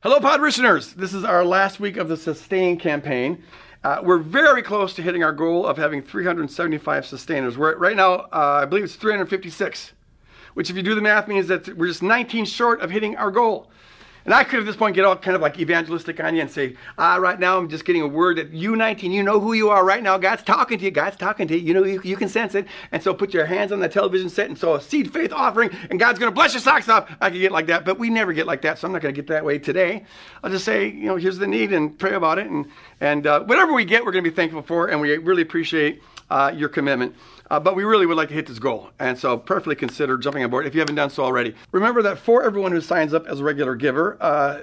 Hello, Podritioners. This is our last week of the Sustain campaign. Uh, we're very close to hitting our goal of having 375 sustainers. We're at, right now, uh, I believe it's 356, which, if you do the math, means that we're just 19 short of hitting our goal. And I could at this point get all kind of like evangelistic on you and say, ah, right now I'm just getting a word that you 19, you know who you are right now. God's talking to you. God's talking to you. You know, you, you can sense it. And so put your hands on the television set and so a seed faith offering and God's going to bless your socks off. I could get like that, but we never get like that. So I'm not going to get that way today. I'll just say, you know, here's the need and pray about it. And, and uh, whatever we get, we're going to be thankful for. And we really appreciate uh, your commitment. Uh, but we really would like to hit this goal. And so perfectly consider jumping on board if you haven't done so already. Remember that for everyone who signs up as a regular giver, uh,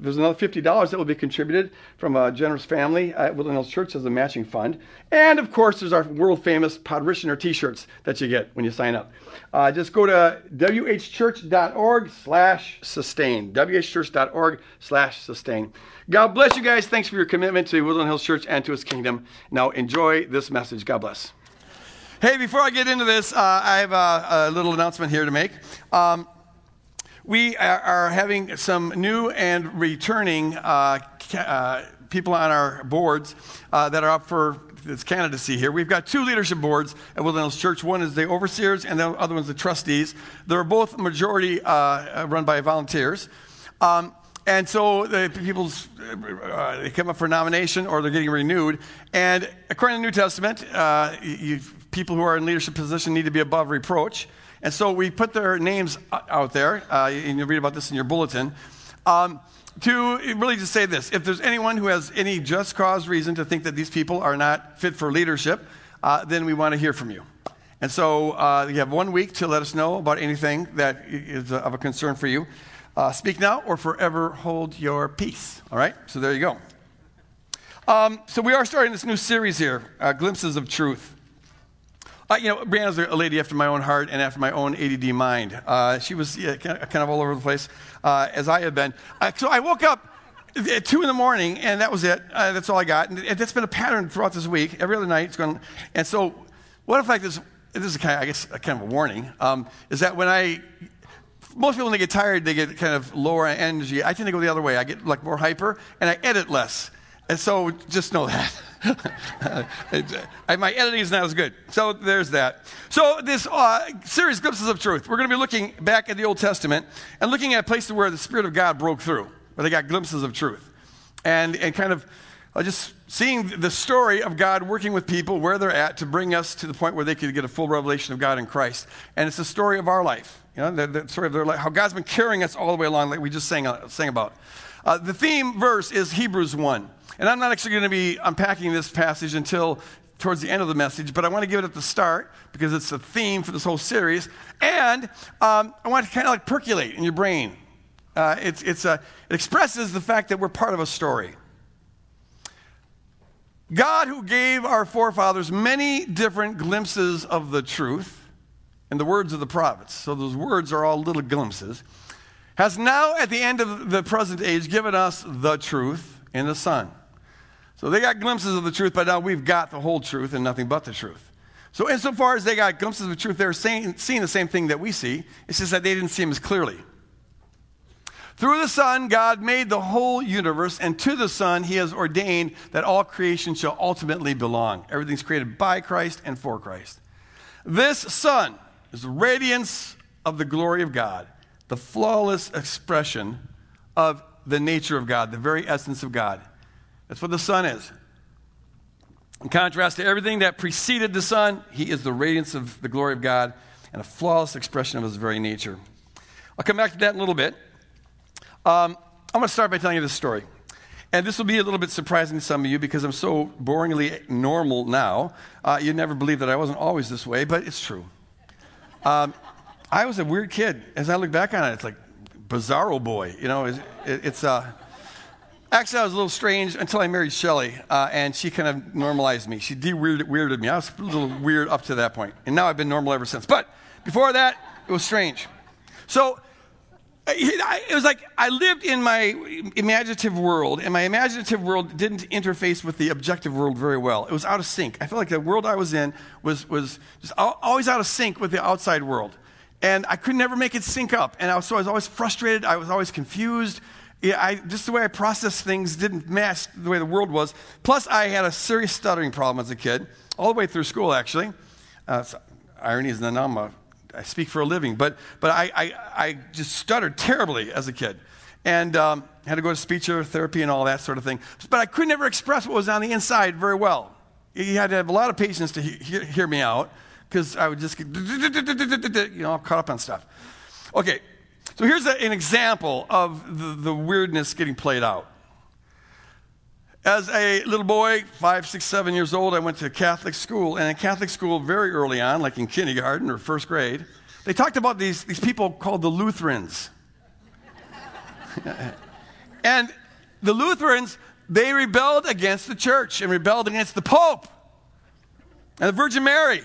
there's another $50 that will be contributed from a generous family at Woodland Hills Church as a matching fund. And of course, there's our world famous Podritioner t shirts that you get when you sign up. Uh, just go to whchurch.org slash sustain. whchurch.org slash sustain. God bless you guys. Thanks for your commitment to Woodland Hills Church and to his kingdom. Now enjoy this message. God bless. Hey, before I get into this, uh, I have a, a, little announcement here to make. Um, we are having some new and returning uh, uh, people on our boards uh, that are up for this candidacy here. We've got two leadership boards at Hills Church. One is the overseers, and the other one's the trustees. They're both majority uh, run by volunteers. Um, and so the people's uh, they come up for nomination or they're getting renewed. And according to the New Testament, uh, you, people who are in leadership position need to be above reproach. And so we put their names out there, uh, and you'll read about this in your bulletin, um, to really just say this. If there's anyone who has any just cause reason to think that these people are not fit for leadership, uh, then we want to hear from you. And so uh, you have one week to let us know about anything that is of a concern for you. Uh, speak now or forever hold your peace. All right? So there you go. Um, so we are starting this new series here, uh, Glimpses of Truth. Uh, you know, Brianna's a lady after my own heart and after my own ADD mind. Uh, she was yeah, kind of all over the place, uh, as I have been. Uh, so I woke up at 2 in the morning, and that was it. Uh, that's all I got. And that's been a pattern throughout this week. Every other night, it's going. And so, what if like this? This is kind of, I guess, kind of a warning. Um, is that when I most people when they get tired they get kind of lower energy i tend to go the other way i get like more hyper and i edit less and so just know that my editing is not as good. So there's that. So this uh, series, Glimpses of Truth, we're going to be looking back at the Old Testament and looking at places where the Spirit of God broke through, where they got glimpses of truth. And, and kind of uh, just seeing the story of God working with people where they're at to bring us to the point where they could get a full revelation of God in Christ. And it's the story of our life, you know, the, the story of their life, how God's been carrying us all the way along, like we just sang, uh, sang about. Uh, the theme verse is Hebrews 1. And I'm not actually going to be unpacking this passage until towards the end of the message, but I want to give it at the start because it's the theme for this whole series. And um, I want to kind of like percolate in your brain. Uh, it's, it's a, it expresses the fact that we're part of a story. God, who gave our forefathers many different glimpses of the truth in the words of the prophets, so those words are all little glimpses, has now at the end of the present age given us the truth in the Son so they got glimpses of the truth, but now we've got the whole truth and nothing but the truth. So, insofar as they got glimpses of the truth, they're seeing the same thing that we see. It's just that they didn't see him as clearly. Through the Son, God made the whole universe, and to the Son, He has ordained that all creation shall ultimately belong. Everything's created by Christ and for Christ. This Son is the radiance of the glory of God, the flawless expression of the nature of God, the very essence of God. That's what the Son is. In contrast to everything that preceded the Son, he is the radiance of the glory of God and a flawless expression of his very nature. I'll come back to that in a little bit. Um, I'm going to start by telling you this story. And this will be a little bit surprising to some of you because I'm so boringly normal now. Uh, you'd never believe that I wasn't always this way, but it's true. Um, I was a weird kid. As I look back on it, it's like bizarro boy. You know, it's, it's uh, Actually, I was a little strange until I married Shelly, uh, and she kind of normalized me. She de-weirded me. I was a little weird up to that point, and now I've been normal ever since. But before that, it was strange. So it was like I lived in my imaginative world, and my imaginative world didn't interface with the objective world very well. It was out of sync. I felt like the world I was in was, was just always out of sync with the outside world. And I could never make it sync up. And I was, so I was always frustrated. I was always confused I, just the way I processed things didn't match the way the world was. Plus, I had a serious stuttering problem as a kid, all the way through school, actually. Uh, so, irony is that I'm a, I speak for a living, but, but I, I, I just stuttered terribly as a kid. And um, had to go to speech therapy and all that sort of thing. But I could never express what was on the inside very well. You had to have a lot of patience to he- hear me out because I would just get, you know, caught up on stuff. Okay, so here's a, an example of the, the weirdness getting played out. As a little boy, five, six, seven years old, I went to Catholic school. And in Catholic school, very early on, like in kindergarten or first grade, they talked about these, these people called the Lutherans. and the Lutherans, they rebelled against the church and rebelled against the Pope and the Virgin Mary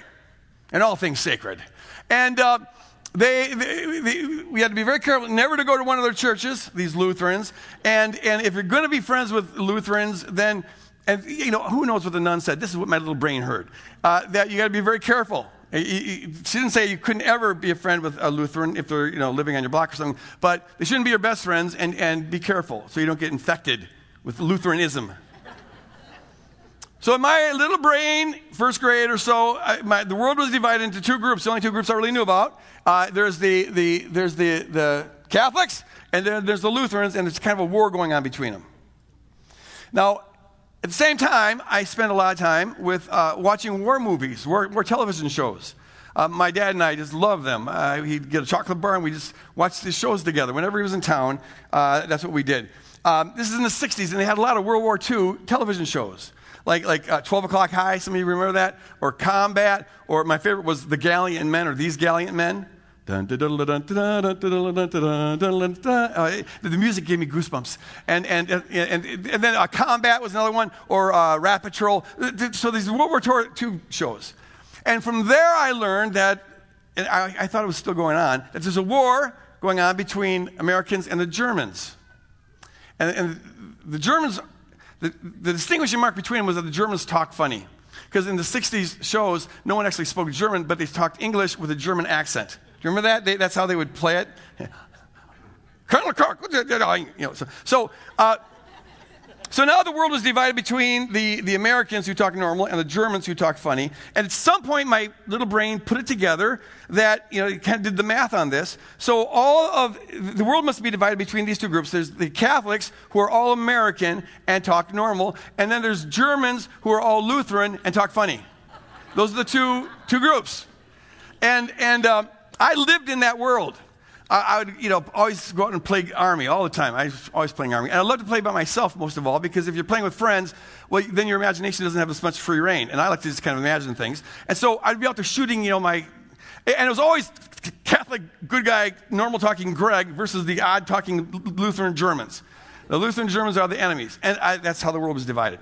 and all things sacred. And uh, they, they, they, we had to be very careful never to go to one of their churches, these Lutherans. And, and if you're going to be friends with Lutherans, then, and you know, who knows what the nun said? This is what my little brain heard. Uh, that you got to be very careful. She didn't say you couldn't ever be a friend with a Lutheran if they're you know, living on your block or something, but they shouldn't be your best friends and, and be careful so you don't get infected with Lutheranism. So, in my little brain, first grade or so, I, my, the world was divided into two groups, the only two groups I really knew about. Uh, there's the, the, there's the, the Catholics, and then there's the Lutherans, and it's kind of a war going on between them. Now, at the same time, I spent a lot of time with uh, watching war movies, war, war television shows. Uh, my dad and I just loved them. Uh, he'd get a chocolate bar and we just watched these shows together. Whenever he was in town, uh, that's what we did. Um, this is in the 60s, and they had a lot of World War II television shows like, like uh, 12 o'clock high, some of you remember that? Or combat, or my favorite was the Gallant Men, or These Gallant Men. the music gave me goosebumps. And, and, and, and, then uh, Combat was another one, or uh, Rat Patrol. So these World War II shows. And from there, I learned that, and I, I thought it was still going on, that there's a war going on between Americans and the Germans. And, and the Germans the, the distinguishing mark between them was that the Germans talk funny. Because in the 60s shows, no one actually spoke German, but they talked English with a German accent. Do you remember that? They, that's how they would play it. Colonel Cook, you know, so, so uh, so now the world was divided between the, the Americans who talk normal and the Germans who talk funny. And at some point, my little brain put it together that, you know, it kind of did the math on this. So all of the world must be divided between these two groups. There's the Catholics who are all American and talk normal, and then there's Germans who are all Lutheran and talk funny. Those are the two, two groups. And, and uh, I lived in that world. I, would, you know, always go out and play army all the time. I was always playing army. And I love to play by myself most of all because if you're playing with friends, well, then your imagination doesn't have as much free reign. And I like to just kind of imagine things. And so I'd be out there shooting, you know, my, and it was always Catholic, good guy, normal talking Greg versus the odd talking Lutheran Germans. The Lutheran Germans are the enemies. And I, that's how the world was divided.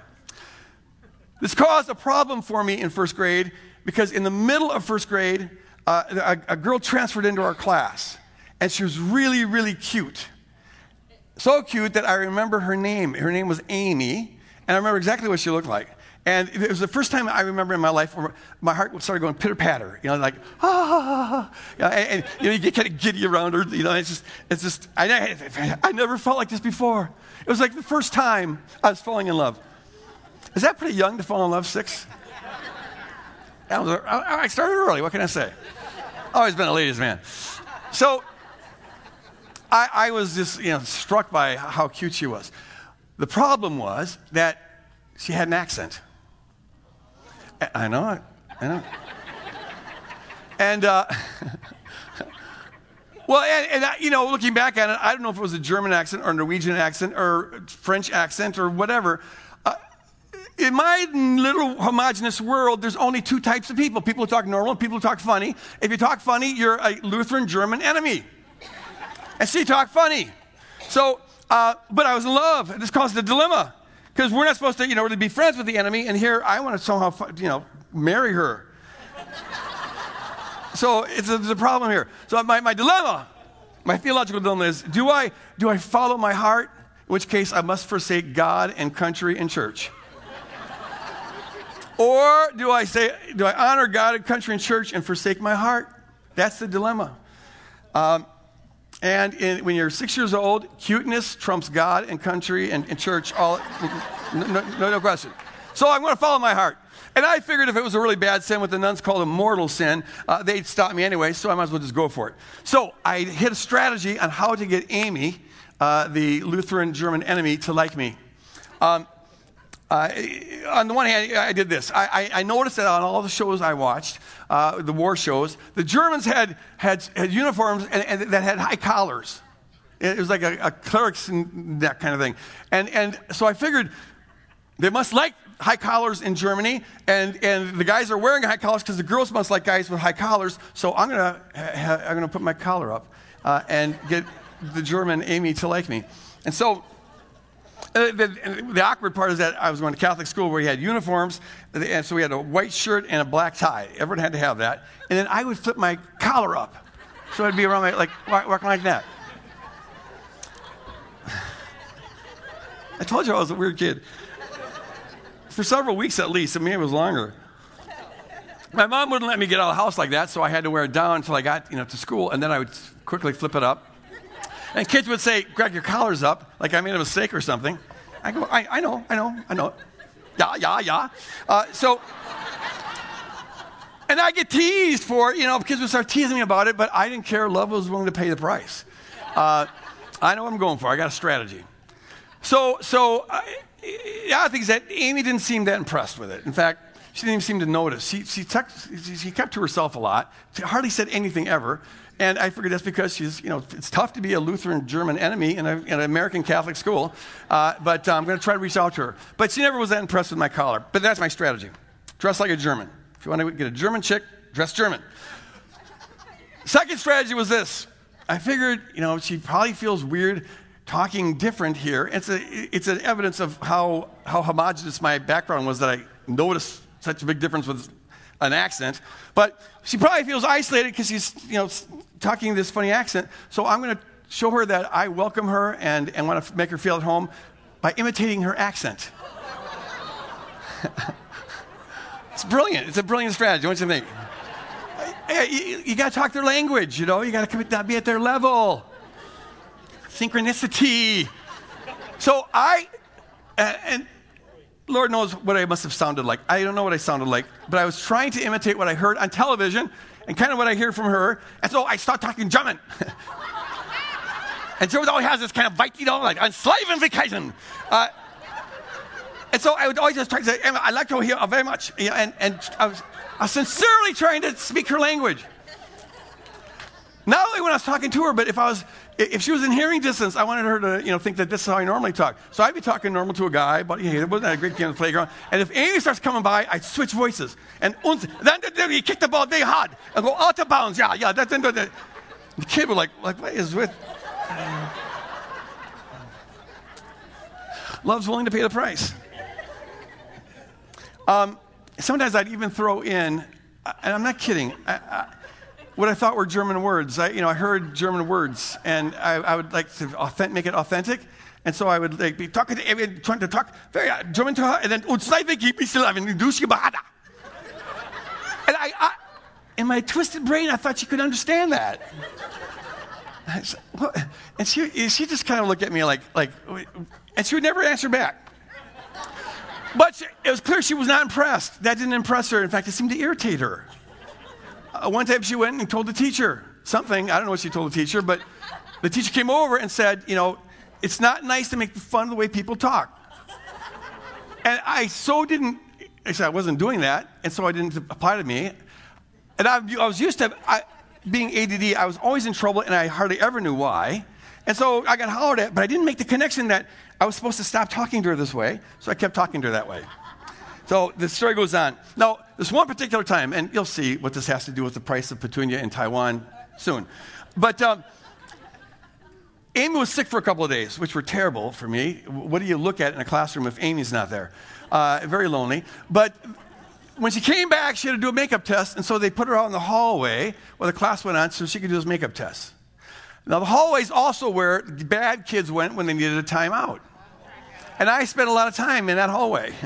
This caused a problem for me in first grade because in the middle of first grade, uh, a, a girl transferred into our class and she was really, really cute. So cute that I remember her name. Her name was Amy, and I remember exactly what she looked like. And it was the first time I remember in my life where my heart started going pitter patter, you know, like, ah, you know, and, you know, you get kind of giddy around her, you know, it's just, it's just, I, I never felt like this before. It was like the first time I was falling in love. Is that pretty young to fall in love, six? I started early, what can I say? Always been a ladies' man. So, I, I was just you know, struck by how cute she was. The problem was that she had an accent. I know it. I know. and, uh, well, and, and, you know, looking back at it, I don't know if it was a German accent or Norwegian accent or French accent or whatever. Uh, in my little homogenous world, there's only two types of people people who talk normal and people who talk funny. If you talk funny, you're a Lutheran German enemy and she talked funny. So, uh, but I was in love. This caused a dilemma because we're not supposed to, you know, to be friends with the enemy, and here I want to somehow, you know, marry her. so it's a, there's a problem here. So my, my dilemma, my theological dilemma is: Do I do I follow my heart? In which case, I must forsake God and country and church. or do I say, do I honor God and country and church and forsake my heart? That's the dilemma. Um, And in, when you're six years old, cuteness trumps God and country and, and church, all, no, no, no question. So I'm going to follow my heart. And I figured if it was a really bad sin, what the nuns called a mortal sin, uh, they'd stop me anyway, so I might as well just go for it. So I hit a strategy on how to get Amy, uh, the Lutheran German enemy, to like me. Um, uh, on the one hand, I did this. I, I, I, noticed that on all the shows I watched, uh, the war shows, the Germans had, had, had uniforms and, and that had high collars. It was like a, a cleric's that kind of thing. And, and so I figured they must like high collars in Germany, and, and the guys are wearing high collars because the girls must like guys with high collars. So I'm ha- I'm gonna put my collar up uh, and get the German Amy to like me. And so uh, the, the, awkward part is that I was going to Catholic school where we had uniforms, and so we had a white shirt and a black tie. Everyone had to have that. And then I would flip my collar up. So I'd be around my, like, walking like that. I told you I was a weird kid. For several weeks at least, I mean, it was longer. My mom wouldn't let me get out of the house like that, so I had to wear it down until I got, you know, to school, and then I would quickly flip it up. And kids would say, Greg, your collar's up, like I made a mistake or something. I go, I, I know, I know, I know. Yeah, yeah, yeah. Uh, so, and I get teased for, you know, kids would start teasing me about it, but I didn't care. Love was willing to pay the price. Uh, I know what I'm going for. I got a strategy. So, so uh, yeah, I think that Amy didn't seem that impressed with it. In fact, she didn't even seem to notice. She, she, she kept to herself a lot. She hardly said anything ever. And I figured that's because she's, you know, it's tough to be a Lutheran German enemy in, a, in an American Catholic school. Uh, but uh, I'm going to try to reach out to her. But she never was that impressed with my collar. But that's my strategy dress like a German. If you want to get a German chick, dress German. Second strategy was this I figured, you know, she probably feels weird talking different here. It's, a, it's an evidence of how, how homogenous my background was that I noticed such a big difference with an accent. But she probably feels isolated because she's, you know, talking this funny accent. So I'm going to show her that I welcome her and, and want to make her feel at home by imitating her accent. it's brilliant. It's a brilliant strategy. What do you think? You, you got to talk their language, you know? You got to be at their level. Synchronicity. So I, and Lord knows what I must have sounded like. I don't know what I sounded like, but I was trying to imitate what I heard on television and kind of what I hear from her. And so I start talking German. and so always has this kind of weit wieder, like, I'm Slavenvacation. Uh, and so I would always just try to say, I like to hear very much. And, and I, was, I was sincerely trying to speak her language. Not only when I was talking to her, but if I was if she was in hearing distance, I wanted her to, you know, think that this is how I normally talk. So I'd be talking normal to a guy, but hey, wasn't that a great game on the playground. And if Amy starts coming by, I'd switch voices. And then, then he kicked the ball very hard and go out of bounds. Yeah, yeah. That, that, that. The kid was like, like, what is with? Love's willing to pay the price. Um, sometimes I'd even throw in, and I'm not kidding. I, I, what I thought were German words. I, you know, I heard German words, and I, I would like to authentic, make it authentic. And so I would like, be talking to trying to talk very uh, German to her, and then und zwei Wege bis zu And I, I, in my twisted brain, I thought she could understand that. And she, she just kind of looked at me like, like, and she would never answer back. But it was clear she was not impressed. That didn't impress her. In fact, it seemed to irritate her. Uh, one time she went and told the teacher something. I don't know what she told the teacher, but the teacher came over and said, You know, it's not nice to make fun of the way people talk. And I so didn't, I said I wasn't doing that, and so I didn't apply to me. And I, I was used to I, being ADD, I was always in trouble, and I hardly ever knew why. And so I got hollered at, but I didn't make the connection that I was supposed to stop talking to her this way, so I kept talking to her that way. So the story goes on. Now, this one particular time, and you'll see what this has to do with the price of petunia in Taiwan soon. But um, Amy was sick for a couple of days, which were terrible for me. What do you look at in a classroom if Amy's not there? Uh, very lonely. But when she came back, she had to do a makeup test, and so they put her out in the hallway while the class went on so she could do this makeup test. Now, the hallway is also where bad kids went when they needed a timeout. And I spent a lot of time in that hallway.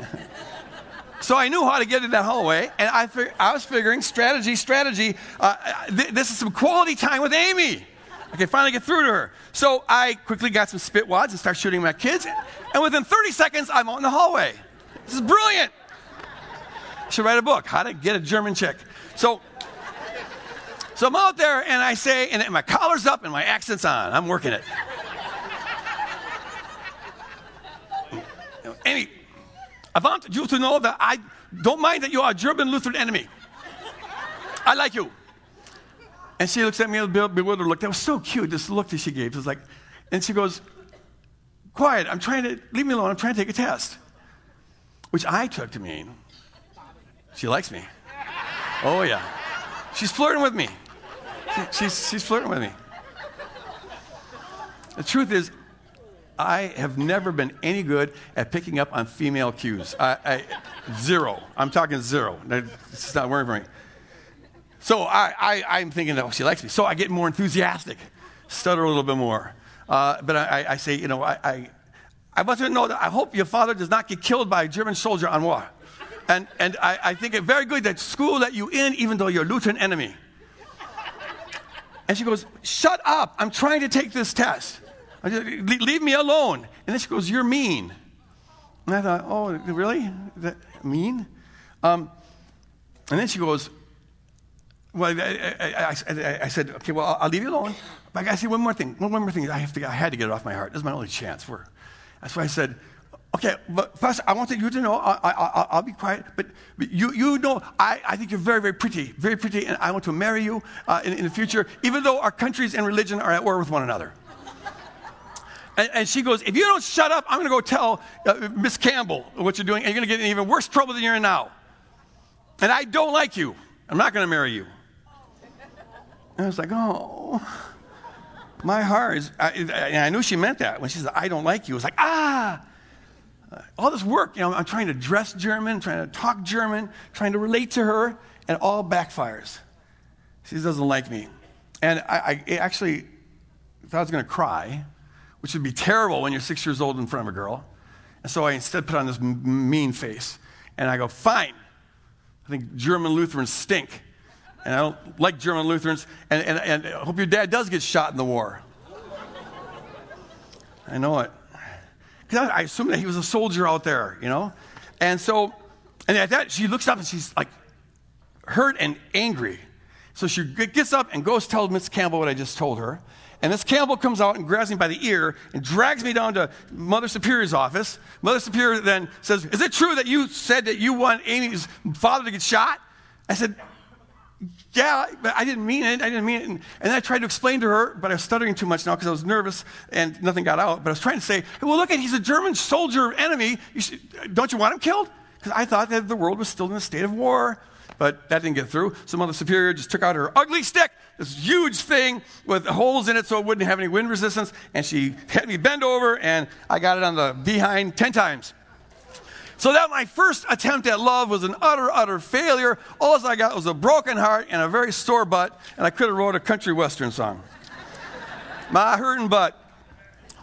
So I knew how to get in that hallway, and I, fig- I was figuring strategy, strategy. Uh, th- this is some quality time with Amy. Okay, finally get through to her. So I quickly got some spit wads and start shooting my kids. And within 30 seconds, I'm out in the hallway. This is brilliant. I should write a book, How to Get a German Chick. So, so I'm out there and I say, and my collar's up and my accent's on. I'm working it. Amy, I want you to know that I don't mind that you are a German Lutheran enemy. I like you. And she looks at me with a bewildered look. That was so cute, this look that she gave. It was like, and she goes, Quiet, I'm trying to, leave me alone, I'm trying to take a test. Which I took to mean, she likes me. Oh, yeah. She's flirting with me. She, she's, she's flirting with me. The truth is, I have never been any good at picking up on female cues. I, I, zero. I'm talking zero. It's not working for me. So I, am thinking, oh, she likes me. So I get more enthusiastic, stutter a little bit more. Uh, but I, I, say, you know, I, I, want you to know that I hope your father does not get killed by a German soldier on war. And, and I, I think it very good that school let you in even though you're a Lutheran enemy. And she goes, shut up. I'm trying to take this test. Leave me alone. And then she goes, You're mean. And I thought, Oh, really? That mean? Um, and then she goes, Well, I, I, I, I said, Okay, well, I'll, I'll, leave you alone. But I got to say one more thing. One, one more thing. I, have to, I had to get it off my heart. This is my only chance. For, that's why I said, Okay, but first, I wanted you to know, I, will be quiet, but, but, you, you know, I, I think you're very, very pretty, very pretty, and I want to marry you uh, in, in the future, even though our countries and religion are at war with one another. And, and, she goes, If you don't shut up, I'm going to go tell uh, Miss Campbell what you're doing, and you're going to get in even worse trouble than you're in now. And I don't like you. I'm not going to marry you. And I was like, Oh, my heart is. I, and I knew she meant that when she said, I don't like you. It was like, Ah. All this work, you know, I'm trying to dress German, trying to talk German, trying to relate to her, and all backfires. She doesn't like me. And I, I actually thought I was going to cry which would be terrible when you're six years old in front of a girl. And so I instead put on this m- mean face. And I go, fine. I think German Lutherans stink. And I don't like German Lutherans. And, and, and I hope your dad does get shot in the war. I know it. Because I, I assumed that he was a soldier out there, you know? And so, and at that, she looks up and she's like hurt and angry. So she gets up and goes tell Miss Campbell what I just told her. And this Campbell comes out and grabs me by the ear and drags me down to Mother Superior's office. Mother Superior then says, Is it true that you said that you want Amy's father to get shot? I said, Yeah, but I didn't mean it. I didn't mean it. And, and I tried to explain to her, but I was stuttering too much now because I was nervous and nothing got out. But I was trying to say, Well, look at he's a German soldier enemy. You should, don't you want him killed? Because I thought that the world was still in a state of war. But that didn't get through. So Mother Superior just took out her ugly stick, this huge thing with holes in it so it wouldn't have any wind resistance, and she had me bend over, and I got it on the behind 10 times. So that my first attempt at love was an utter, utter failure. All I got was a broken heart and a very sore butt, and I could have wrote a country western song. my hurting butt.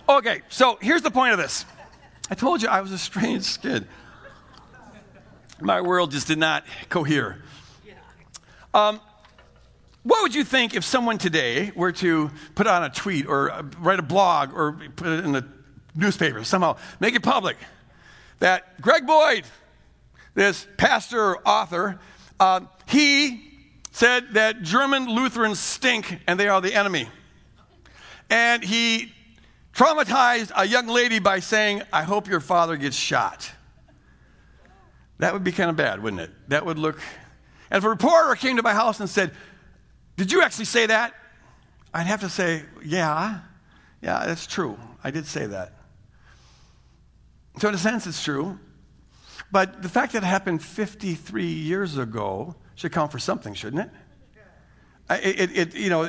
Okay, so here's the point of this. I told you I was a strange kid my world just did not cohere. Um, what would you think if someone today were to put on a tweet or uh, write a blog or put it in the newspaper, somehow make it public, that Greg Boyd, this pastor author, uh, he said that German Lutherans stink and they are the enemy. And he traumatized a young lady by saying, I hope your father gets shot. That would be kind of bad, wouldn't it? That would look. And if a reporter came to my house and said, Did you actually say that? I'd have to say, Yeah, yeah, that's true. I did say that. So, in a sense, it's true. But the fact that it happened 53 years ago should count for something, shouldn't it? It, it, you know,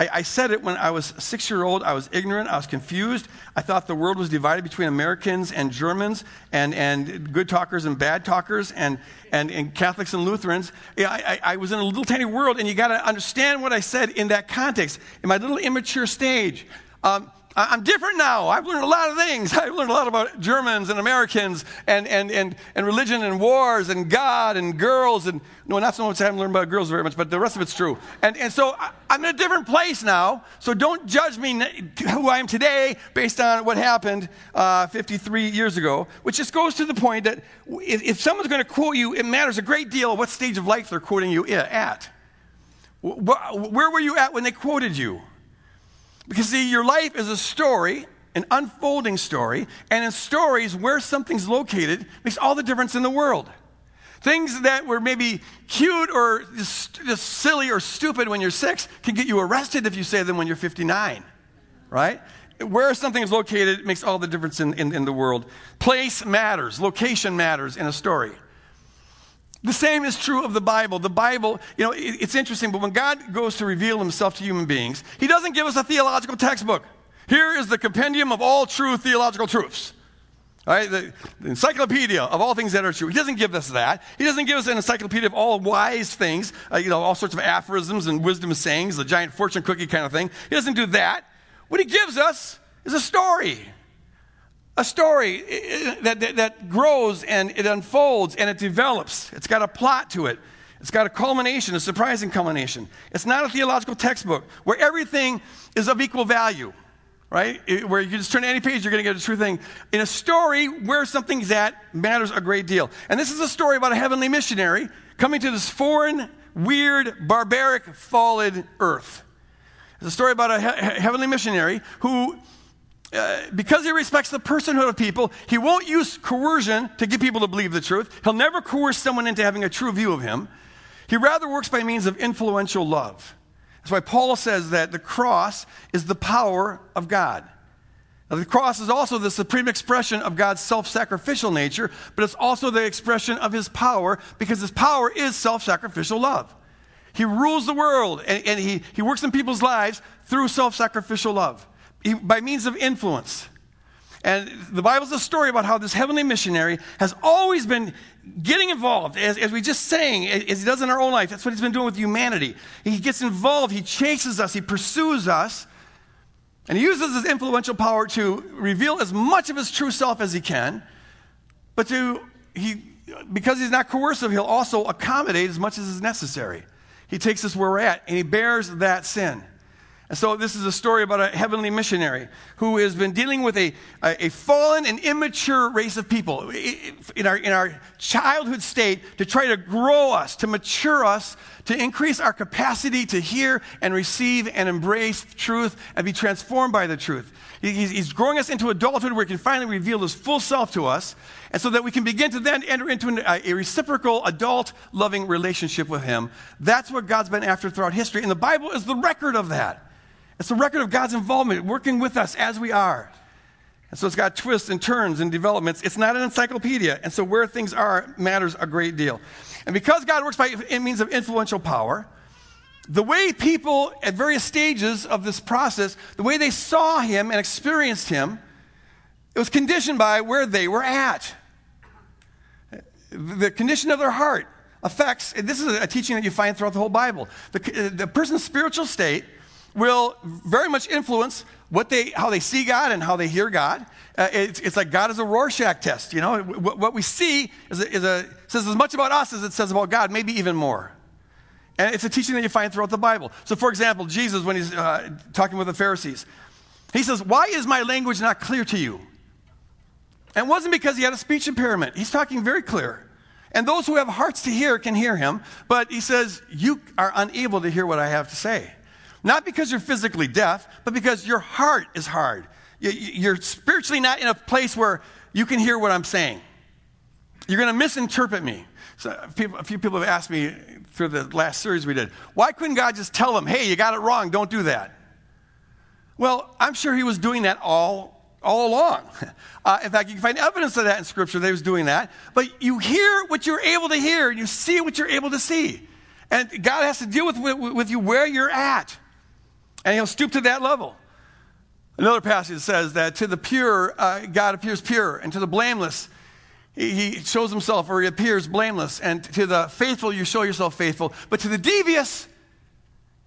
I, I, said it when I was six year old. I was ignorant. I was confused. I thought the world was divided between Americans and Germans, and, and good talkers and bad talkers, and, and, and Catholics and Lutherans. Yeah, I, I, was in a little tiny world, and you got to understand what I said in that context, in my little immature stage. Um, I'm different now. I've learned a lot of things. I've learned a lot about Germans and Americans and, and, and, and religion and wars and God and girls. And no, not so much. I haven't learned about girls very much, but the rest of it's true. And, and so I'm in a different place now. So don't judge me who I am today based on what happened uh, 53 years ago, which just goes to the point that if, if someone's going to quote you, it matters a great deal what stage of life they're quoting you at. Where were you at when they quoted you? Because, see, your life is a story, an unfolding story, and in stories, where something's located makes all the difference in the world. Things that were maybe cute or just, just silly or stupid when you're six can get you arrested if you say them when you're 59, right? Where something is located makes all the difference in, in, in the world. Place matters, location matters in a story. The same is true of the Bible. The Bible, you know, it's interesting, but when God goes to reveal himself to human beings, he doesn't give us a theological textbook. Here is the compendium of all true theological truths. Right? The, the, encyclopedia of all things that are true. He doesn't give us that. He doesn't give us an encyclopedia of all wise things, uh, you know, all sorts of aphorisms and wisdom sayings, the giant fortune cookie kind of thing. He doesn't do that. What he gives us is a story a story uh, uh, that, that, that, grows and it unfolds and it develops. It's got a plot to it. It's got a culmination, a surprising culmination. It's not a theological textbook where everything is of equal value, right? It, where you just turn any page, you're going to get a true thing. In a story where something's at matters a great deal. And this is a story about a heavenly missionary coming to this foreign, weird, barbaric, fallen earth. It's a story about a he- heavenly missionary who uh, because he respects the personhood of people, he won't use coercion to get people to believe the truth. He'll never coerce someone into having a true view of him. He rather works by means of influential love. That's why Paul says that the cross is the power of God. Now, the cross is also the supreme expression of God's self sacrificial nature, but it's also the expression of his power because his power is self sacrificial love. He rules the world and, and, he, he works in people's lives through self sacrificial love by means of influence. And the Bible's a story about how this heavenly missionary has always been getting involved, as, as we just sang, as he does in our own life. That's what he's been doing with humanity. He gets involved, he chases us, he pursues us, and he uses his influential power to reveal as much of his true self as he can. But to, he, because he's not coercive, he'll also accommodate as much as is necessary. He takes us where we're at, and he bears that sin. And so, this is a story about a heavenly missionary who has been dealing with a, a, fallen and immature race of people in our, in our childhood state to try to grow us, to mature us, to increase our capacity to hear and receive and embrace truth and be transformed by the truth. He's, he's growing us into adulthood where he can finally reveal his full self to us, and so that we can begin to then enter into an, a reciprocal, adult, loving relationship with him. That's what God's been after throughout history, and the Bible is the record of that. It's a record of God's involvement, working with us as we are. And so it's got twists and turns and developments. It's not an encyclopedia. And so where things are matters a great deal. And because God works by means of influential power, the way people at various stages of this process, the way they saw him and experienced him, it was conditioned by where they were at. The condition of their heart affects, this is a teaching that you find throughout the whole Bible. The, the person's spiritual state will very much influence what they, how they see God and how they hear God. Uh, it's, it's, like God is a Rorschach test. You know, what, what we see is a, is a, says as much about us as it says about God, maybe even more. And it's a teaching that you find throughout the Bible. So, for example, Jesus, when he's uh, talking with the Pharisees, he says, Why is my language not clear to you? And it wasn't because he had a speech impairment. He's talking very clear. And those who have hearts to hear can hear him, but he says, You are unable to hear what I have to say. Not because you're physically deaf, but because your heart is hard. You're spiritually not in a place where you can hear what I'm saying. You're going to misinterpret me. So a few people have asked me through the last series we did, why couldn't God just tell them, hey, you got it wrong, don't do that? Well, I'm sure he was doing that all, all along. Uh, in fact, you can find evidence of that in Scripture that he was doing that. But you hear what you're able to hear, and you see what you're able to see. And God has to deal with, with, with you where you're at. And he'll stoop to that level. Another passage says that to the pure, uh, God appears pure, and to the blameless, he, he shows himself or he appears blameless. And to the faithful, you show yourself faithful. But to the devious,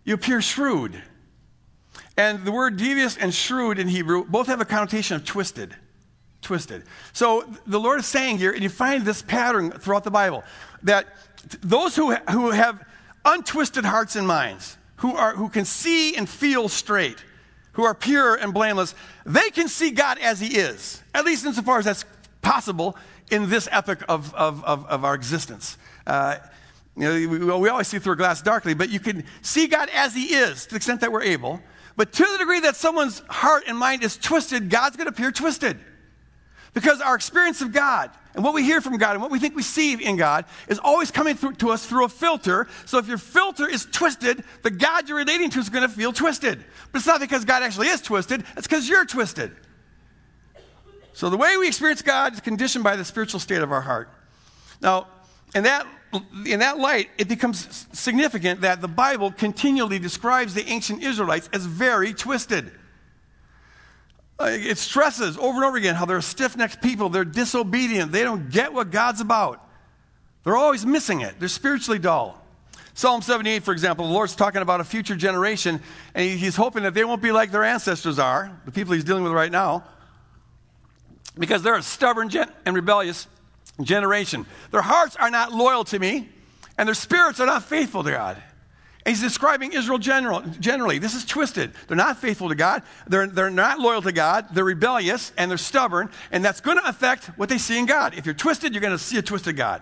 you appear shrewd. And the word devious and shrewd in Hebrew both have a connotation of twisted. Twisted. So the Lord is saying here, and you find this pattern throughout the Bible, that those who, who have untwisted hearts and minds, who, are, who can see and feel straight, who are pure and blameless, they can see God as He is, at least insofar as that's possible in this epoch of, of, of, of our existence. Uh, you know, we, we always see through a glass darkly, but you can see God as He is to the extent that we're able. But to the degree that someone's heart and mind is twisted, God's going to appear twisted. Because our experience of God and what we hear from God and what we think we see in God is always coming to us through a filter. So if your filter is twisted, the God you're relating to is going to feel twisted. But it's not because God actually is twisted, it's because you're twisted. So the way we experience God is conditioned by the spiritual state of our heart. Now, in that, in that light, it becomes significant that the Bible continually describes the ancient Israelites as very twisted. It stresses over and over again how they're stiff necked people, they're disobedient, they don't get what God's about. They're always missing it, they're spiritually dull. Psalm 78, for example, the Lord's talking about a future generation, and He's hoping that they won't be like their ancestors are, the people He's dealing with right now, because they're a stubborn and rebellious generation. Their hearts are not loyal to me, and their spirits are not faithful to God. He's describing Israel general, generally. This is twisted. They're not faithful to God. They're, they're not loyal to God. They're rebellious and they're stubborn. And that's going to affect what they see in God. If you're twisted, you're going to see a twisted God.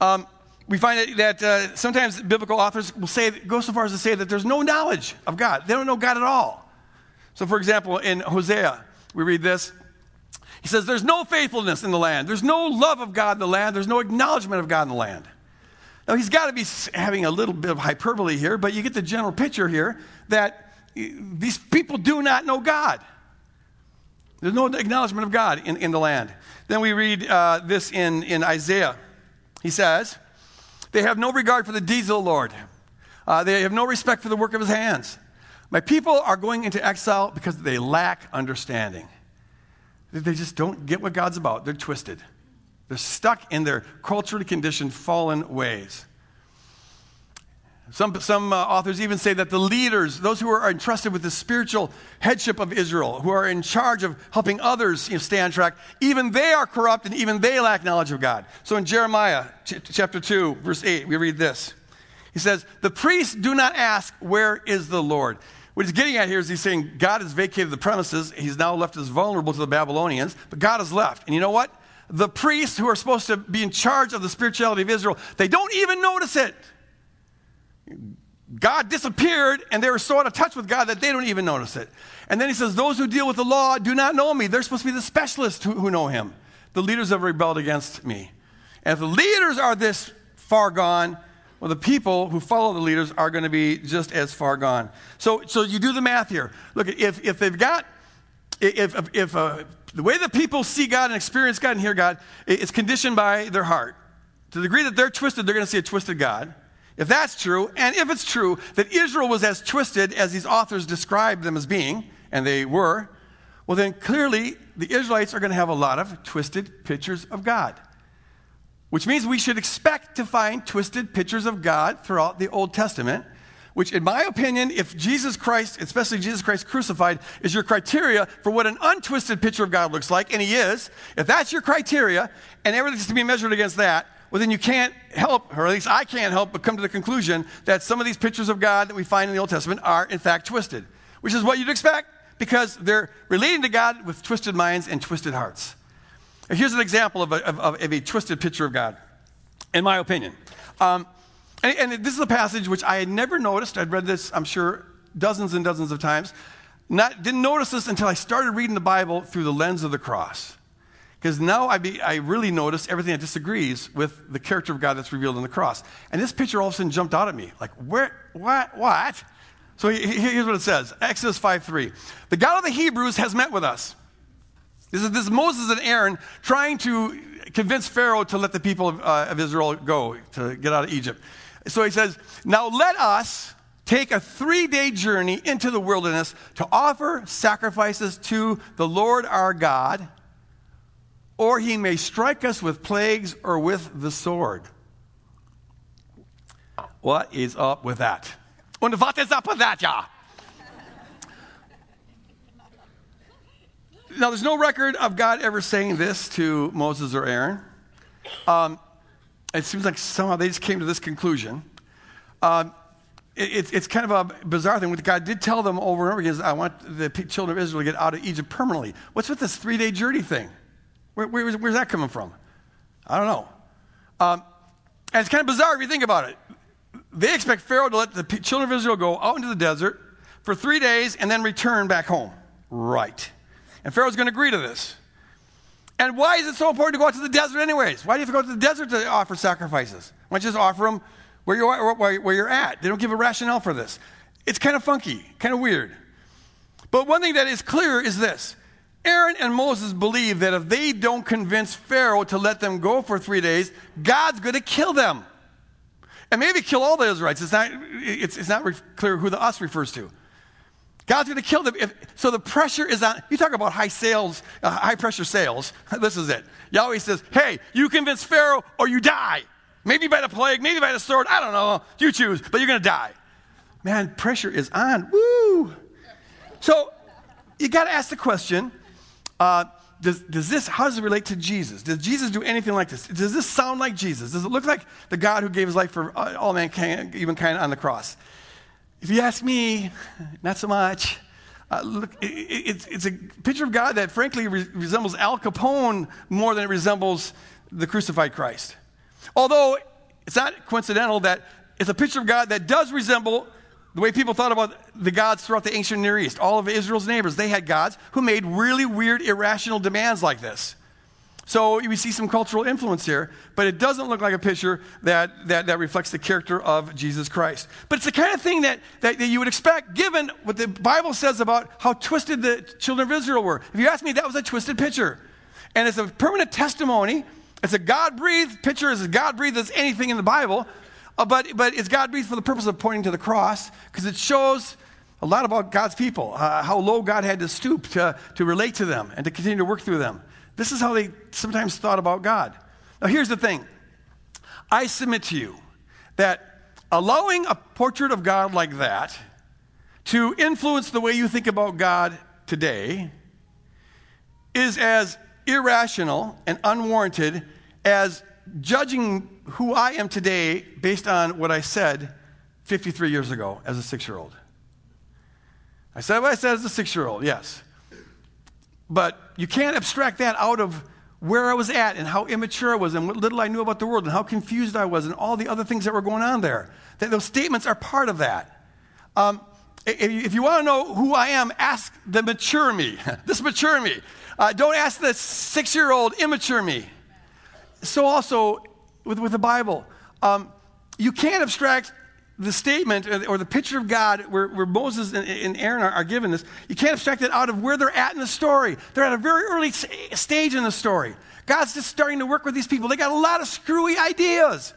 Um, we find that uh, sometimes biblical authors will say, go so far as to say that there's no knowledge of God. They don't know God at all. So, for example, in Hosea, we read this. He says, There's no faithfulness in the land. There's no love of God in the land. There's no acknowledgement of God in the land. Now, he's got to be having a little bit of hyperbole here, but you get the general picture here that these people do not know God. There's no acknowledgement of God in, in the land. Then we read uh, this in, in Isaiah. He says, They have no regard for the deeds of the Lord, uh, they have no respect for the work of his hands. My people are going into exile because they lack understanding. They just don't get what God's about, they're twisted. They're stuck in their culturally conditioned, fallen ways. Some, some uh, authors even say that the leaders, those who are entrusted with the spiritual headship of Israel, who are in charge of helping others you know, stay on track, even they are corrupt and even they lack knowledge of God. So in Jeremiah ch- chapter 2, verse 8, we read this. He says, The priests do not ask, Where is the Lord? What he's getting at here is he's saying God has vacated the premises. He's now left us vulnerable to the Babylonians, but God has left. And you know what? The priests who are supposed to be in charge of the spirituality of Israel, they don't even notice it. God disappeared and they were so out of touch with God that they don't even notice it. And then he says, Those who deal with the law do not know me. They're supposed to be the specialists who, who know him. The leaders have rebelled against me. And if the leaders are this far gone, well, the people who follow the leaders are going to be just as far gone. So, so you do the math here. Look, if, if they've got, if, if, if uh, the way that people see God and experience God and hear God is conditioned by their heart. To the degree that they're twisted, they're going to see a twisted God. If that's true, and if it's true that Israel was as twisted as these authors described them as being, and they were, well, then clearly the Israelites are going to have a lot of twisted pictures of God. Which means we should expect to find twisted pictures of God throughout the Old Testament which, in my opinion, if Jesus Christ, especially Jesus Christ crucified, is your criteria for what an untwisted picture of God looks like, and He is, if that's your criteria and everything's to be measured against that, well, then you can't help, or at least I can't help, but come to the conclusion that some of these pictures of God that we find in the Old Testament are, in fact, twisted, which is what you'd expect because they're relating to God with twisted minds and twisted hearts. Here's an example of a, of, of a twisted picture of God, in my opinion. Um, and, and, this is a passage which I had never noticed. I'd read this, I'm sure, dozens and dozens of times. Not, didn't notice this until I started reading the Bible through the lens of the cross. Because now I, be, I really notice everything that disagrees with the character of God that's revealed in the cross. And this picture all of a sudden jumped out at me. Like, where, what, what? So here's what it says Exodus 5 3. The God of the Hebrews has met with us. This is, this is Moses and Aaron trying to convince Pharaoh to let the people of, uh, of Israel go, to get out of Egypt. So he says, Now let us take a three day journey into the wilderness to offer sacrifices to the Lord our God, or he may strike us with plagues or with the sword. What is up with that? What is up with that, ja? now, there's no record of God ever saying this to Moses or Aaron. Um, it seems like somehow they just came to this conclusion. Um, it, it's kind of a bizarre thing. What God did tell them over and over again is, I want the children of Israel to get out of Egypt permanently. What's with this three day journey thing? Where, where, where's that coming from? I don't know. Um, and it's kind of bizarre if you think about it. They expect Pharaoh to let the children of Israel go out into the desert for three days and then return back home. Right. And Pharaoh's going to agree to this. And why is it so important to go out to the desert, anyways? Why do you have to go to the desert to offer sacrifices? Why don't you just offer them where you're, where you're at? They don't give a rationale for this. It's kind of funky, kind of weird. But one thing that is clear is this Aaron and Moses believe that if they don't convince Pharaoh to let them go for three days, God's going to kill them. And maybe kill all the Israelites. It's not, it's, it's not clear who the us refers to. God's going to kill them. If, so the pressure is on. You talk about high sales, uh, high pressure sales. This is it. Yahweh says, "Hey, you convince Pharaoh or you die. Maybe by the plague, maybe by the sword. I don't know. You choose, but you're going to die." Man, pressure is on. Woo! So you got to ask the question: uh, does, does this, how does it relate to Jesus? Does Jesus do anything like this? Does this sound like Jesus? Does it look like the God who gave his life for uh, all mankind, even kind on the cross? If you ask me, not so much. Uh, look, it, it, it's, it's a picture of God that frankly re- resembles Al Capone more than it resembles the crucified Christ. Although it's not coincidental that it's a picture of God that does resemble the way people thought about the gods throughout the ancient Near East. All of Israel's neighbors, they had gods who made really weird, irrational demands like this. So we see some cultural influence here, but it doesn't look like a picture that, that, that reflects the character of Jesus Christ. But it's the kind of thing that, that, that, you would expect given what the Bible says about how twisted the children of Israel were. If you ask me, that was a twisted picture. And it's a permanent testimony. It's a God breathed picture, as God breathed as anything in the Bible. Uh, but, but it's God breathed for the purpose of pointing to the cross because it shows a lot about God's people, uh, how low God had to stoop to, to relate to them and to continue to work through them. This is how they sometimes thought about God. Now, here's the thing I submit to you that allowing a portrait of God like that to influence the way you think about God today is as irrational and unwarranted as judging who I am today based on what I said 53 years ago as a six year old. I said what I said as a six year old, yes. But you can't abstract that out of where I was at and how immature I was and what little I knew about the world and how confused I was and all the other things that were going on there. That those statements are part of that. Um, if you want to know who I am, ask the mature me, this mature me. Uh, don't ask the six year old immature me. So, also with, with the Bible, um, you can't abstract the statement or the picture of God where, where Moses and, Aaron are, are, given this, you can't abstract it out of where they're at in the story. They're at a very early stage in the story. God's just starting to work with these people. They got a lot of screwy ideas.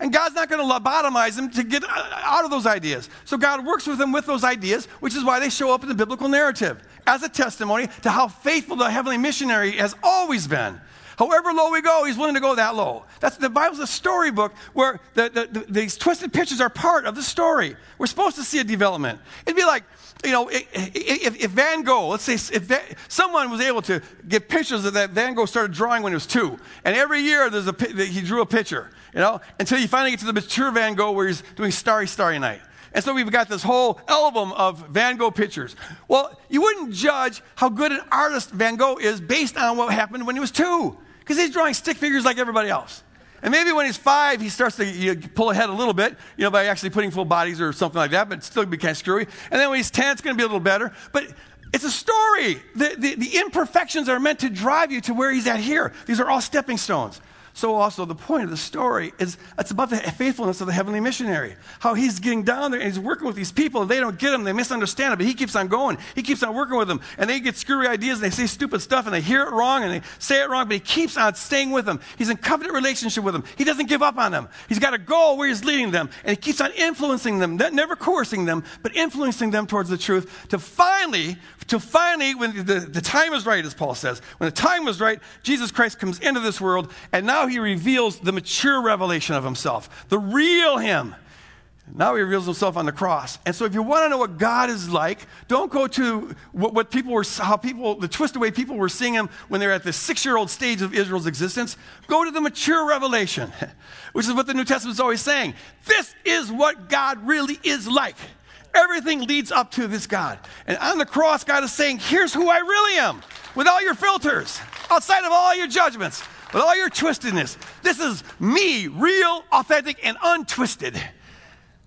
And God's not going to lobotomize them to get uh, out of those ideas. So God works with them with those ideas, which is why they show up in the biblical narrative as a testimony to how faithful the heavenly missionary has always been. However low we go, he's willing to go that low. That's the Bible's a storybook where the, the, the, these twisted pictures are part of the story. We're supposed to see a development. It'd be like, you know, if, if Van Gogh, let's say if Van, someone was able to get pictures of that Van Gogh started drawing when he was two, and every year there's a, he drew a picture, you know, until you finally get to the mature Van Gogh where he's doing Starry, Starry Night. And so we've got this whole album of Van Gogh pictures. Well, you wouldn't judge how good an artist Van Gogh is based on what happened when he was two, because he's drawing stick figures like everybody else. And maybe when he's five, he starts to you know, pull ahead a little bit, you know, by actually putting full bodies or something like that, but still be kind of screwy. And then when he's 10, it's going to be a little better. But it's a story. The, the, the imperfections are meant to drive you to where he's at here. These are all stepping stones. So, also, the point of the story is it's about the faithfulness of the heavenly missionary. How he's getting down there and he's working with these people, and they don't get him, they misunderstand him, but he keeps on going. He keeps on working with them, and they get screwy ideas, and they say stupid stuff, and they hear it wrong, and they say it wrong, but he keeps on staying with them. He's in covenant relationship with them. He doesn't give up on them. He's got a goal where he's leading them, and he keeps on influencing them, never coercing them, but influencing them towards the truth to finally, to finally, when the, the time is right, as Paul says, when the time was right, Jesus Christ comes into this world, and now he reveals the mature revelation of himself, the real him. Now he reveals himself on the cross. And so if you want to know what God is like, don't go to what, what people were, how people, the twisted way people were seeing him when they're at the six year old stage of Israel's existence. Go to the mature revelation, which is what the New Testament is always saying. This is what God really is like. Everything leads up to this God. And on the cross, God is saying, here's who I really am, with all your filters, outside of all your judgments, with all your twistedness. This is me, real, authentic, and untwisted.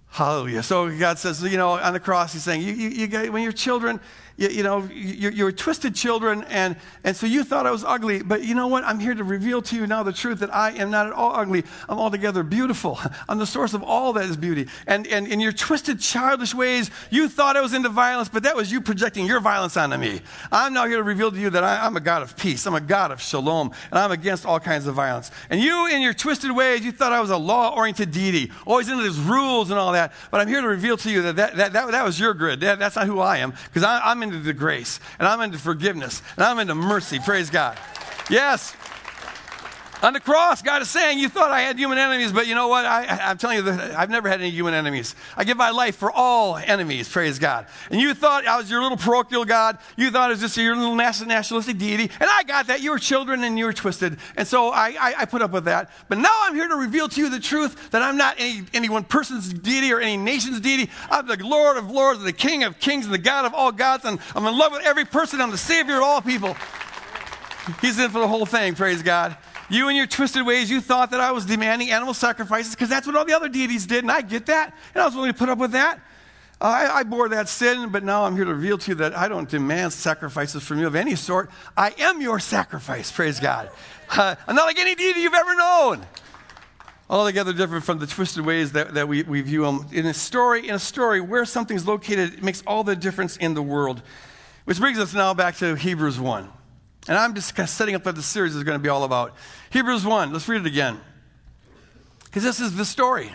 Hallelujah. So God says, you know, on the cross, He's saying, you, you, you when you're children, you, you know, you're, you're, twisted children, and, and so you thought I was ugly. But you know what? I'm here to reveal to you now the truth that I am not at all ugly. I'm altogether beautiful. I'm the source of all that is beauty. And, and in your twisted, childish ways, you thought I was into violence, but that was you projecting your violence onto me. I'm now here to reveal to you that I, I'm a God of peace. I'm a God of shalom, and I'm against all kinds of violence. And you, in your twisted ways, you thought I was a law oriented deity, always into these rules and all that. But I'm here to reveal to you that that, that, that, that was your grid. That, that's not who I am, because I'm into the grace, and I'm into forgiveness, and I'm into mercy. Praise God. Yes. On the cross, God is saying, You thought I had human enemies, but you know what? I, am telling you, I've never had any human enemies. I give my life for all enemies, praise God. And you thought I was your little parochial God. You thought it was just your little nationalistic deity. And I got that. You were children and you were twisted. And so I, I, I put up with that. But now I'm here to reveal to you the truth that I'm not any, any one person's deity or any nation's deity. I'm the Lord of lords, and the King of kings, and the God of all gods. And I'm in love with every person. I'm the Savior of all people. He's in for the whole thing, praise God. You and your twisted ways, you thought that I was demanding animal sacrifices because that's what all the other deities did, and I get that, and I was willing to put up with that. I, I, bore that sin, but now I'm here to reveal to you that I don't demand sacrifices from you of any sort. I am your sacrifice, praise God. Uh, I'm not like any deity you've ever known. Altogether different from the twisted ways that, that we, we view them. In a story, in a story where something's located, it makes all the difference in the world. Which brings us now back to Hebrews 1. And I'm just kind of setting up what the series is going to be all about. Hebrews 1, let's read it again. Because this is the story.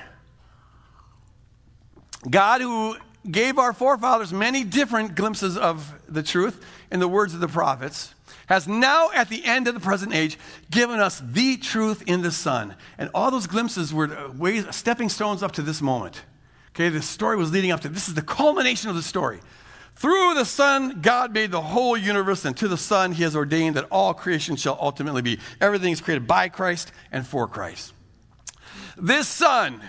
God, who gave our forefathers many different glimpses of the truth in the words of the prophets, has now, at the end of the present age, given us the truth in the Son. And all those glimpses were ways, stepping stones up to this moment. Okay, the story was leading up to this is the culmination of the story. Through the Son, God made the whole universe, and to the Son, He has ordained that all creation shall ultimately be. Everything is created by Christ and for Christ. This Son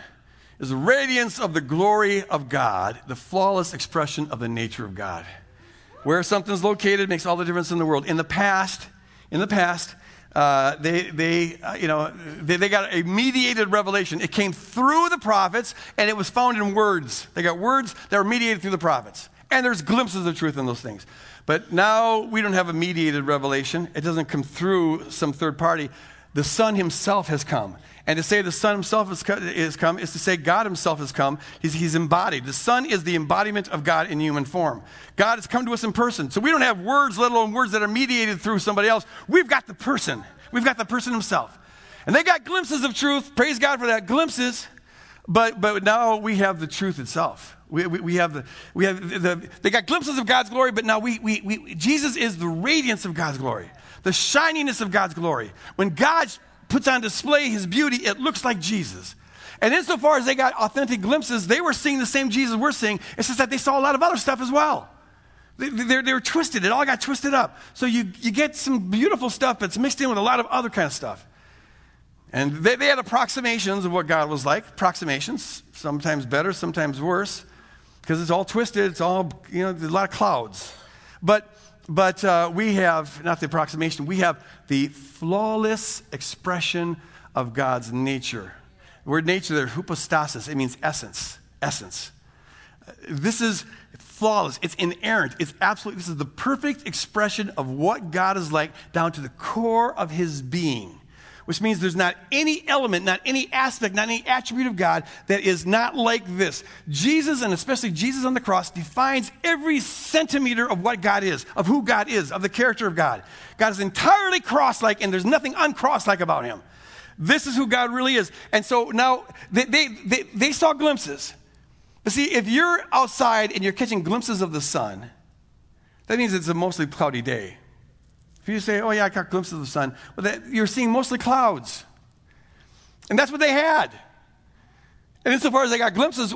is the radiance of the glory of God, the flawless expression of the nature of God. Where something's located makes all the difference in the world. In the past, in the past, uh, they, they, uh, you know, they, they got a mediated revelation. It came through the prophets, and it was found in words. They got words that were mediated through the prophets. And there's glimpses of truth in those things. But now we don't have a mediated revelation. It doesn't come through some third party. The Son Himself has come. And to say the Son Himself has come is to say God Himself has come. He's, he's embodied. The Son is the embodiment of God in human form. God has come to us in person. So we don't have words, let alone words that are mediated through somebody else. We've got the person. We've got the person Himself. And they got glimpses of truth. Praise God for that. Glimpses. But, but now we have the truth itself. We, we, we, have the, we have the, they got glimpses of God's glory, but now we, we, we, Jesus is the radiance of God's glory, the shininess of God's glory. When God puts on display his beauty, it looks like Jesus. And insofar as they got authentic glimpses, they were seeing the same Jesus we're seeing. It's just that they saw a lot of other stuff as well. They, they, they were twisted. It all got twisted up. So you, you get some beautiful stuff that's mixed in with a lot of other kind of stuff. And they, they had approximations of what God was like, approximations, sometimes better, sometimes worse because it's all twisted. It's all, you know, there's a lot of clouds. But, but uh, we have, not the approximation, we have the flawless expression of God's nature. The word nature there, hypostasis, it means essence. Essence. This is flawless. It's inerrant. It's absolute. This is the perfect expression of what God is like down to the core of his being which means there's not any element, not any aspect, not any attribute of God that is not like this. Jesus, and especially Jesus on the cross, defines every centimeter of what God is, of who God is, of the character of God. God is entirely cross like, and there's nothing uncross like about him. This is who God really is. And so now they, they, they, they saw glimpses. But see, if you're outside and you're catching glimpses of the sun, that means it's a mostly cloudy day. If you say, oh, yeah, I got glimpses of the sun, well, that, you're seeing mostly clouds. And that's what they had. And insofar as they got glimpses,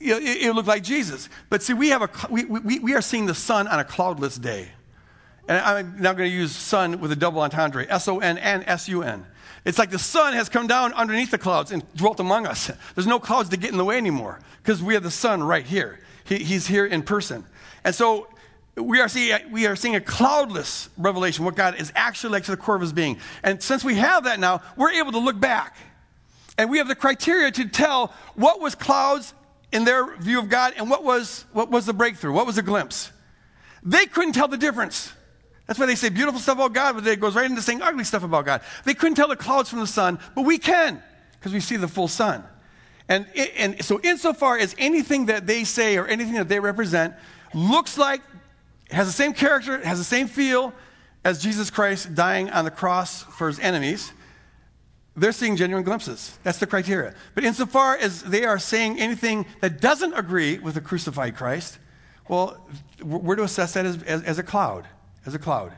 it, it, looked like Jesus. But see, we, have a, we, we, we are seeing the sun on a cloudless day. And I'm now going to use sun with a double entendre S O N and S U N. It's like the sun has come down underneath the clouds and dwelt among us. There's no clouds to get in the way anymore because we have the sun right here. He, he's here in person. And so we are, seeing, we are seeing a cloudless revelation, what God is actually like to the core of his being. And since we have that now, we're able to look back. And we have the criteria to tell what was clouds in their view of God and what was, what was the breakthrough, what was the glimpse. They couldn't tell the difference. That's why they say beautiful stuff about God, but it goes right into saying ugly stuff about God. They couldn't tell the clouds from the sun, but we can because we see the full sun. And, and so, insofar as anything that they say or anything that they represent looks like, has the same character, it has the same feel as Jesus Christ dying on the cross for his enemies, they're seeing genuine glimpses. That's the criteria. But insofar as they are saying anything that doesn't agree with the crucified Christ, well, we're to assess that as, as, as a cloud, as a cloud.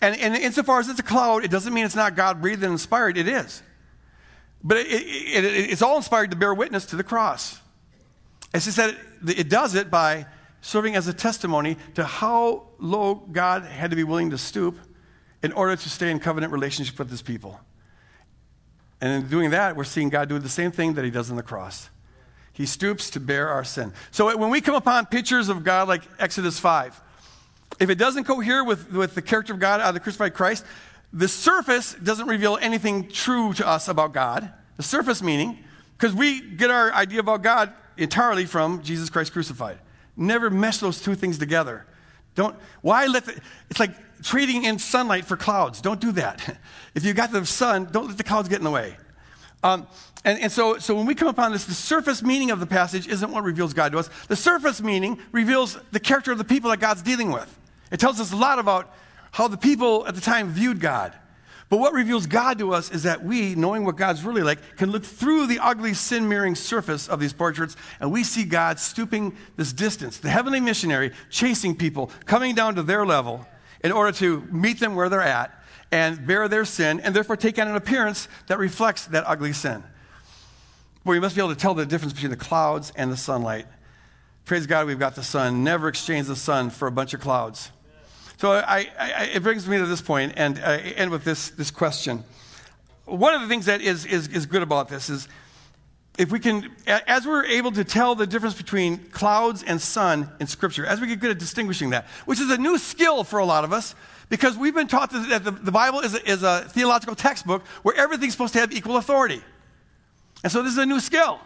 And, and insofar as it's a cloud, it doesn't mean it's not God breathed and inspired. It is. But it, it, it, it's all inspired to bear witness to the cross. As he said, it does it by serving as a testimony to how low God had to be willing to stoop in order to stay in covenant relationship with his people. And in doing that, we're seeing God do the same thing that he does on the cross. He stoops to bear our sin. So when we come upon pictures of God like Exodus 5, if it doesn't cohere with, with the character of God out of the crucified Christ, the surface doesn't reveal anything true to us about God. The surface meaning, because we get our idea about God entirely from Jesus Christ crucified. Never mesh those two things together. Don't, why let the, it's like trading in sunlight for clouds. Don't do that. If you got the sun, don't let the clouds get in the way. Um, and, and so, so when we come upon this, the surface meaning of the passage isn't what reveals God to us. The surface meaning reveals the character of the people that God's dealing with. It tells us a lot about how the people at the time viewed God. But what reveals God to us is that we, knowing what God's really like, can look through the ugly, sin mirroring surface of these portraits and we see God stooping this distance, the heavenly missionary chasing people, coming down to their level in order to meet them where they're at and bear their sin and therefore take on an appearance that reflects that ugly sin. Well, you must be able to tell the difference between the clouds and the sunlight. Praise God, we've got the sun. Never exchange the sun for a bunch of clouds. So I, I, it brings me to this point, and I end with this, this question. One of the things that is, is, is good about this is if we can, as we're able to tell the difference between clouds and sun in Scripture, as we get good at distinguishing that, which is a new skill for a lot of us, because we've been taught that the, the Bible is a, is a theological textbook where everything's supposed to have equal authority. And so this is a new skill.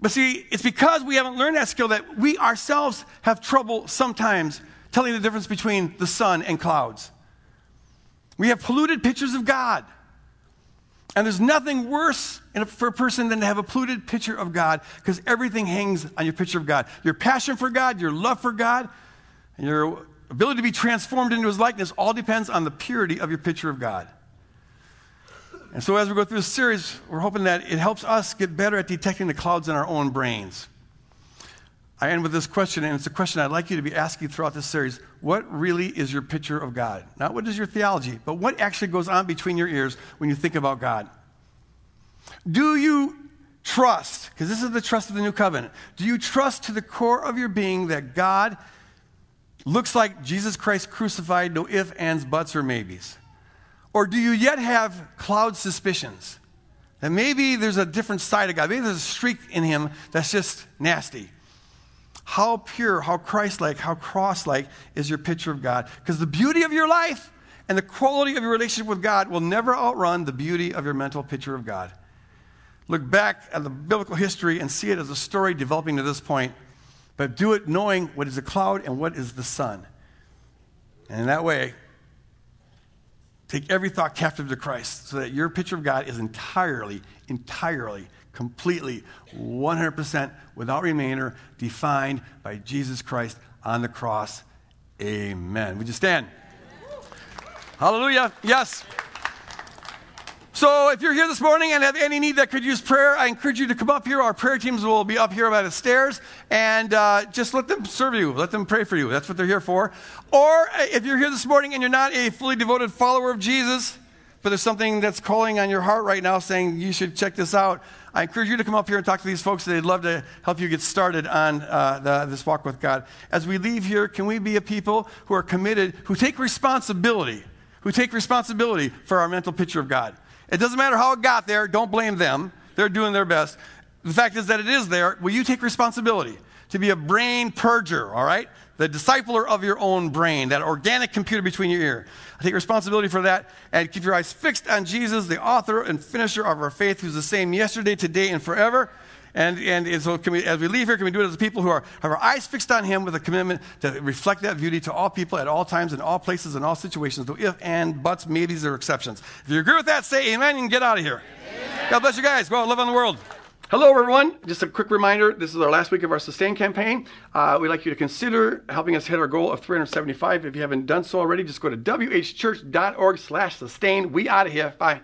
But see, it's because we haven't learned that skill that we ourselves have trouble sometimes telling the difference between the sun and clouds. We have polluted pictures of God. And there's nothing worse a, for a person than to have a polluted picture of God because everything hangs on your picture of God. Your passion for God, your love for God, and your ability to be transformed into his likeness all depends on the purity of your picture of God. And so, as we go through this series, we're hoping that it helps us get better at detecting the clouds in our own brains. I end with this question, and it's a question I'd like you to be asking throughout this series. What really is your picture of God? Not what is your theology, but what actually goes on between your ears when you think about God? Do you trust, because this is the trust of the new covenant, do you trust to the core of your being that God looks like Jesus Christ crucified, no ifs, ands, buts, or maybes? Or do you yet have cloud suspicions that maybe there's a different side of God? Maybe there's a streak in him that's just nasty. How pure, how Christ like, how cross like is your picture of God? Because the beauty of your life and the quality of your relationship with God will never outrun the beauty of your mental picture of God. Look back at the biblical history and see it as a story developing to this point, but do it knowing what is the cloud and what is the sun. And in that way, take every thought captive to Christ so that your picture of God is entirely, entirely completely, 100%, without remainder, defined by Jesus Christ on the cross. Amen. Would you stand? Hallelujah. Yes. So if you're here this morning and have any need that could use prayer, I encourage you to come up here. Our prayer teams will be up here by the stairs and uh, just let them serve you. Let them pray for you. That's what they're here for. Or uh, if you're here this morning and you're not a fully devoted follower of Jesus, but there's something that's calling on your heart right now saying you should check this out, I encourage you to come up here and talk to these folks. They'd love to help you get started on uh, the, this walk with God. As we leave here, can we be a people who are committed, who take responsibility, who take responsibility for our mental picture of God? It doesn't matter how it got there, don't blame them. They're doing their best. The fact is that it is there. Will you take responsibility to be a brain purger, all right? The discipler of your own brain, that organic computer between your ear. I take responsibility for that and keep your eyes fixed on Jesus, the author and finisher of our faith, who's the same yesterday, today, and forever. And, and, so we, as we leave here, can we do it as people who are, have our eyes fixed on Him with a commitment to reflect that beauty to all people at all times, in all places, in all situations, no if, and, buts, maybes, or exceptions. If you agree with that, say amen and get out of here. Amen. God bless you guys. Go out, live on the world. Hello, everyone. Just a quick reminder this is our last week of our Sustain campaign. Uh, we'd like you to consider helping us hit our goal of 375. If you haven't done so already, just go to whchurch.org slash sustain. We out of here. Bye.